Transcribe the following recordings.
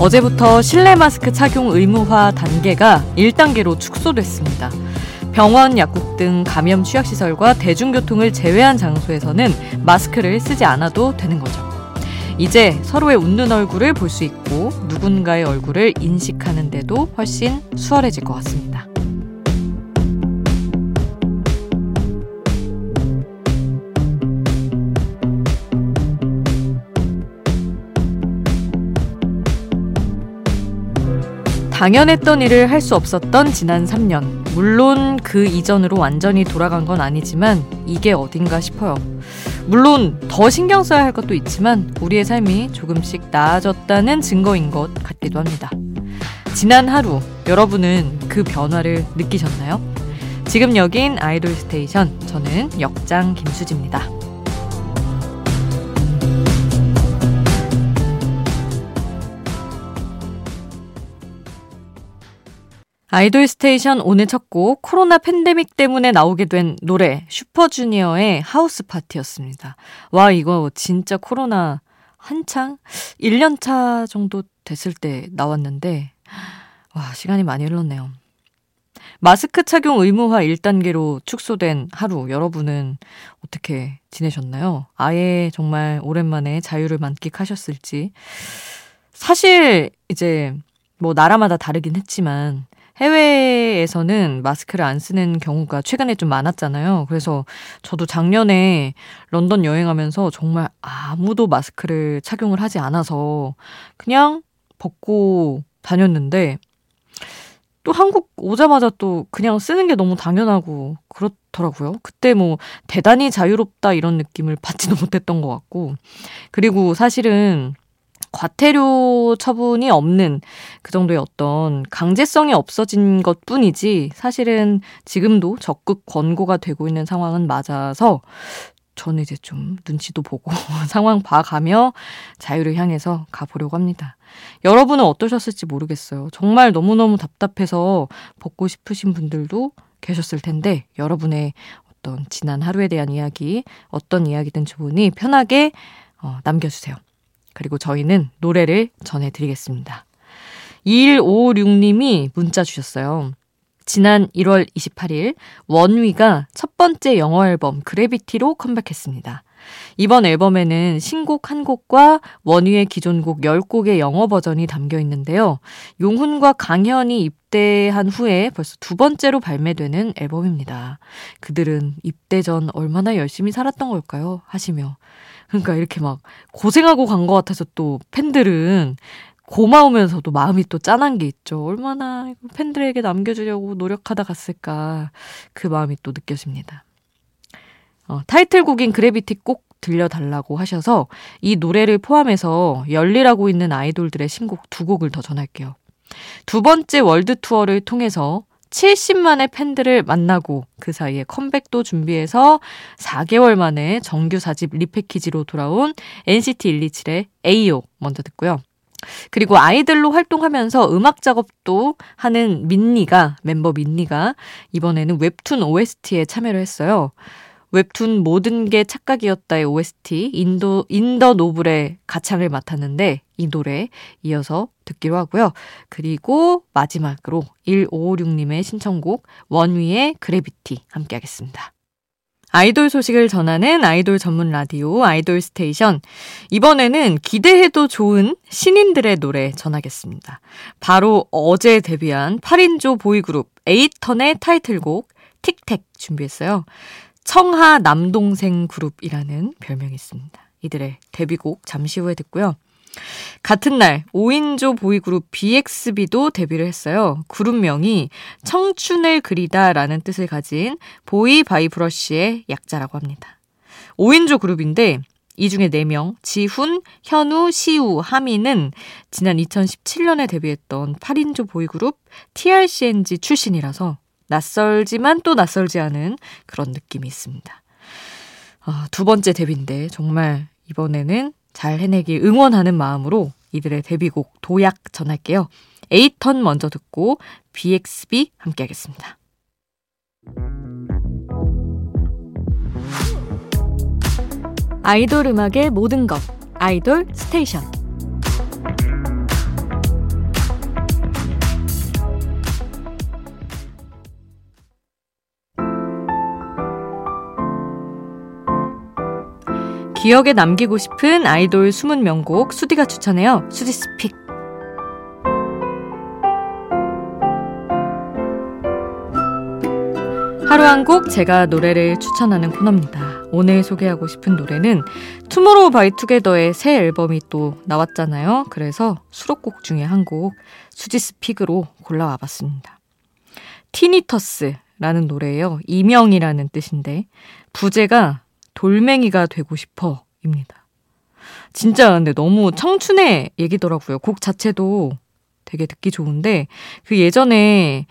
어제부터 실내 마스크 착용 의무화 단계가 1단계로 축소됐습니다. 병원, 약국 등 감염 취약시설과 대중교통을 제외한 장소에서는 마스크를 쓰지 않아도 되는 거죠. 이제 서로의 웃는 얼굴을 볼 수 있고 누군가의 얼굴을 인식하는데도 훨씬 수월해질 것 같습니다. 당연했던 일을 할 수 없었던 지난 3년. 물론 그 이전으로 완전히 돌아간 건 아니지만 이게 어딘가 싶어요. 물론 더 신경 써야 할 것도 있지만 우리의 삶이 조금씩 나아졌다는 증거인 것 같기도 합니다. 지난 하루 여러분은 그 변화를 느끼셨나요? 지금 여긴 아이돌 스테이션 저는 역장 김수지입니다. 아이돌 스테이션 오늘 첫 곡 코로나 팬데믹 때문에 나오게 된 노래 슈퍼주니어의 House Party였습니다. 와 이거 진짜 코로나 한창 1년 차 정도 됐을 때 나왔는데 와 시간이 많이 흘렀네요. 마스크 착용 의무화 1단계로 축소된 하루 여러분은 어떻게 지내셨나요? 아예 정말 오랜만에 자유를 만끽하셨을지 사실 이제 뭐 나라마다 다르긴 했지만 해외에서는 마스크를 안 쓰는 경우가 최근에 좀 많았잖아요. 그래서 저도 작년에 런던 여행하면서 정말 아무도 마스크를 착용을 하지 않아서 그냥 벗고 다녔는데 또 한국 오자마자 또 그냥 쓰는 게 너무 당연하고 그렇더라고요. 그때 뭐 대단히 자유롭다 이런 느낌을 받지도 못했던 것 같고. 그리고 사실은 과태료 처분이 없는 그 정도의 어떤 강제성이 없어진 것 뿐이지 사실은 지금도 적극 권고가 되고 있는 상황은 맞아서 저는 이제 좀 눈치도 보고 상황 봐가며 자유를 향해서 가보려고 합니다. 여러분은 어떠셨을지 모르겠어요. 정말 너무너무 답답해서 벗고 싶으신 분들도 계셨을 텐데 여러분의 어떤 지난 하루에 대한 이야기, 어떤 이야기든 좋으니 편하게 어, 남겨주세요. 그리고 저희는 노래를 전해드리겠습니다. 2156님이 문자 주셨어요. 지난 1월 28일 원위가 첫 번째 영어 앨범 그래비티로 컴백했습니다. 이번 앨범에는 신곡 한 곡과 원위의 기존 곡 10곡의 영어 버전이 담겨 있는데요. 용훈과 강현이 입대한 후에 벌써 두 번째로 발매되는 앨범입니다. 그들은 입대 전 얼마나 열심히 살았던 걸까요? 하시며 그러니까 이렇게 막 고생하고 간 것 같아서 또 팬들은 고마우면서도 마음이 또 짠한 게 있죠. 얼마나 팬들에게 남겨주려고 노력하다 갔을까. 그 마음이 또 느껴집니다. 어, 타이틀곡인 그래비티 꼭 들려달라고 하셔서 이 노래를 포함해서 열리라고 있는 아이돌들의 신곡 두 곡을 더 전할게요. 두 번째 월드 투어를 통해서 70만의 팬들을 만나고 그 사이에 컴백도 준비해서 4개월 만에 정규 4집 repackage로 돌아온 NCT 127의 Ay-Yo 먼저 듣고요. 그리고 아이들로 활동하면서 음악 작업도 하는 민니가 멤버 민니가 이번에는 웹툰 OST에 참여를 했어요. 웹툰 모든 게 착각이었다의 OST 인도 In the Novel의 가창을 맡았는데 이 노래 이어서 듣기로 하고요. 그리고 마지막으로 1556님의 신청곡 원위의 Gravity 함께 하겠습니다. 아이돌 소식을 전하는 아이돌 전문 라디오 아이돌 스테이션. 이번에는 기대해도 좋은 신인들의 노래 전하겠습니다. 바로 어제 데뷔한 8인조 보이그룹 에이턴의 타이틀곡 TIC TAC 준비했어요. 청하 남동생 그룹이라는 별명이 있습니다. 이들의 데뷔곡 잠시 후에 듣고요. 같은 날 5인조 보이그룹 BXB도 데뷔를 했어요. 그룹명이 청춘을 그리다라는 뜻을 가진 Boy By Brush의 약자라고 합니다. 5인조 그룹인데 이 중에 4명, 지훈, 현우, 시우, 하민은 지난 2017년에 데뷔했던 8인조 보이그룹 TRCNG 출신이라서 낯설지만 또 낯설지 않은 그런 느낌이 있습니다. 아, 두 번째 데뷔인데 정말 이번에는 잘 해내길 응원하는 마음으로 이들의 데뷔곡 도약 전할게요. 에이턴 먼저 듣고 BXB 함께 하겠습니다. 아이돌 음악의 모든 것 아이돌 스테이션 기억에 남기고 싶은 아이돌 숨은 명곡 수디가 추천해요. 수디's pick. 하루 한 곡 제가 노래를 추천하는 코너입니다. 오늘 소개하고 싶은 노래는 투모로우 바이 투게더의 새 앨범이 또 나왔잖아요. 그래서 수록곡 중에 한 곡 수디's pick으로 골라와 봤습니다. Tinnitus라는 노래예요. 이명이라는 뜻인데 부제가 돌멩이가 되고 싶어 입니다. 진짜 근데 너무 청춘의 얘기더라고요. 곡 자체도 되게 듣기 좋은데 그 예전에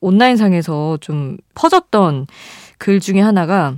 온라인상에서 좀 퍼졌던 글 중에 하나가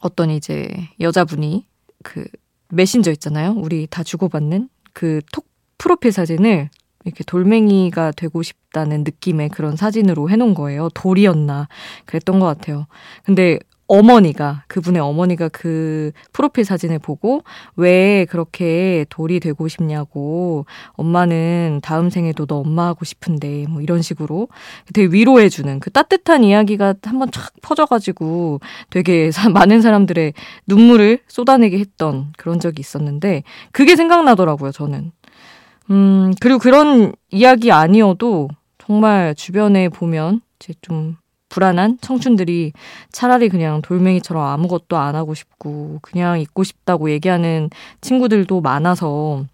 어떤 이제 여자분이 그 메신저 있잖아요. 우리 다 주고받는 그 톡 프로필 사진을 이렇게 돌멩이가 되고 싶다는 느낌의 그런 사진으로 해놓은 거예요. 돌이었나. 그랬던 것 같아요. 근데 어머니가 그분의 어머니가 그 프로필 사진을 보고 왜 그렇게 돌이 되고 싶냐고 엄마는 다음 생에도 너 엄마 하고 싶은데 뭐 이런 식으로 되게 위로해 주는 그 따뜻한 이야기가 한번 쫙 퍼져 가지고 되게 많은 사람들의 눈물을 쏟아내게 했던 그런 적이 있었는데 그게 생각나더라고요 저는. 음 그리고 그런 이야기 아니어도 정말 주변에 보면 이제 좀 불안한 청춘들이 차라리 그냥 돌멩이처럼 아무것도 안 하고 싶고 그냥 있고 싶다고 얘기하는 친구들도 많아서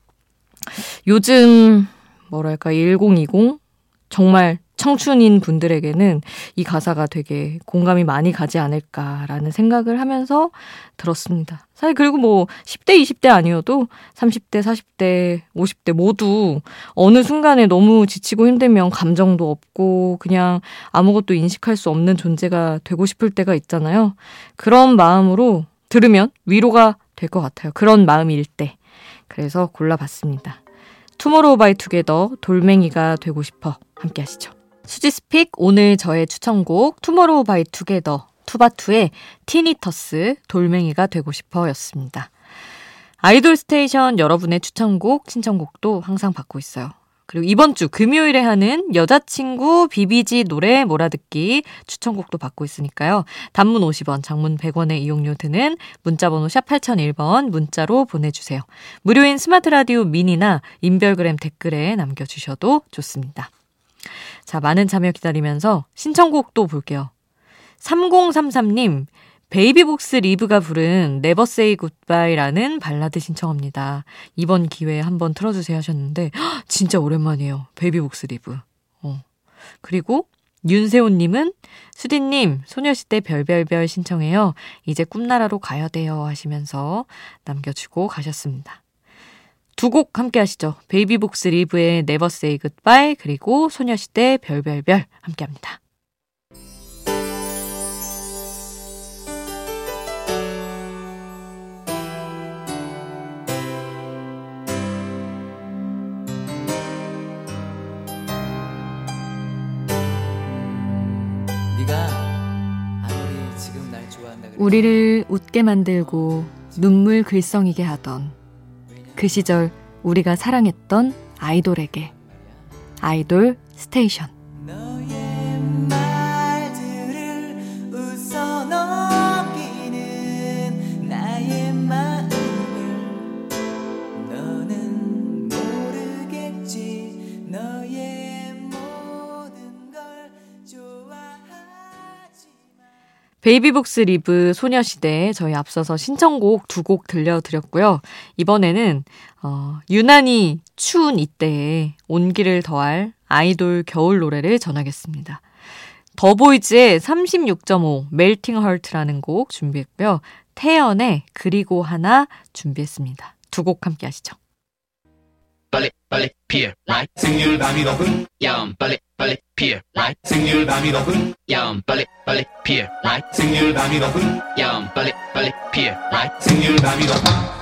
요즘 뭐랄까 1020 정말 청춘인 분들에게는 이 가사가 되게 공감이 많이 가지 않을까라는 생각을 하면서 들었습니다. 사실 그리고 뭐 10대, 20대 아니어도 30대, 40대, 50대 모두 어느 순간에 너무 지치고 힘들면 감정도 없고 그냥 아무것도 인식할 수 없는 존재가 되고 싶을 때가 있잖아요. 그런 마음으로 들으면 위로가 될 것 같아요. 그런 마음일 때. 그래서 골라봤습니다. 투모로우 바이 투게더 돌멩이가 되고 싶어 함께 하시죠. 수디's pick 오늘 저의 추천곡 투모로우 바이 투게더 투바투의 Tinnitus 돌멩이가 되고 싶어 였습니다. 아이돌 스테이션 여러분의 추천곡, 신청곡도 항상 받고 있어요. 그리고 이번 주 금요일에 하는 여자친구 비비지 노래 몰아듣기 추천곡도 받고 있으니까요. 단문 50원, 장문 100원의 이용료 드는 문자번호 샵 8001번 문자로 보내주세요. 무료인 스마트 라디오 미니나 인별그램 댓글에 남겨주셔도 좋습니다. 자, 많은 참여 기다리면서 신청곡도 볼게요. 3033님, 베이비복스 리브가 부른 Never Say Goodbye라는 발라드 신청합니다. 이번 기회에 한번 틀어주세요 하셨는데, 헉, 진짜 오랜만이에요. 베이비복스 리브. 어. 그리고 윤세호님은 수디님, 소녀시대 별별별 신청해요. 이제 꿈나라로 가야 돼요 하시면서 남겨주고 가셨습니다. 두 곡 함께 하시죠. 베이비복스 리브의 Never Say Goodbye 그리고 소녀시대 별별별 함께 합니다. 우리를 웃게 만들고 눈물 글썽이게 하던 그 시절 우리가 사랑했던 아이돌에게. 아이돌 스테이션 베이비복스 리브 소녀시대 저희 앞서서 신청곡 두 곡 들려드렸고요. 이번에는 어, 유난히 추운 이때에 온기를 더할 아이돌 겨울 노래를 전하겠습니다. 더보이즈의 36.5 멜팅 헐트라는 곡 준비했고요. 태연의 그리고 하나 준비했습니다. 두 곡 함께 하시죠. 빨리 빨리 피어 라이 생률 밤이 높은 야음 빨리 빨리 피어 라이 생률 밤이 높은 야음 빨리 빨리 피어 라이 생률 밤이 높은 야음 빨리 빨리 피어 라이 생률 밤이 높은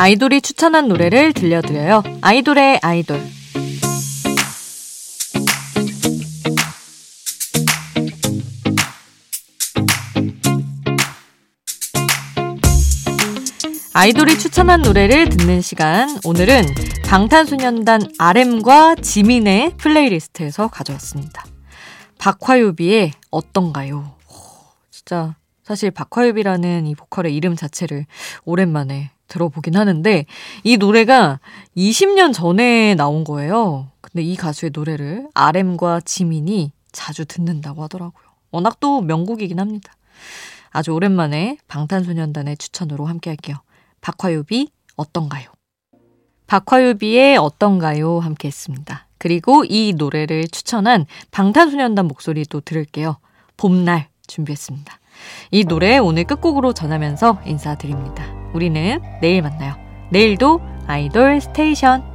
아이돌이 추천한 노래를 들려드려요. 아이돌의 아이돌. 아이돌이 추천한 노래를 듣는 시간. 오늘은 방탄소년단 RM과 지민의 플레이리스트에서 가져왔습니다. 박화요비의 어떤가요? 진짜 사실 박화요비라는 이 보컬의 이름 자체를 오랜만에 들어보긴 하는데 이 노래가 20년 전에 나온 거예요. 근데 이 가수의 노래를 RM과 지민이 자주 듣는다고 하더라고요. 워낙 또 명곡이긴 합니다. 아주 오랜만에 방탄소년단의 추천으로 함께 할게요. 박화요비 어떤가요? 박화요비의 어떤가요? 함께 했습니다. 그리고 이 노래를 추천한 방탄소년단 목소리도 들을게요. 봄날 준비했습니다. 이 노래 오늘 끝곡으로 전하면서 인사드립니다. 우리는 내일 만나요. 내일도 아이돌 스테이션.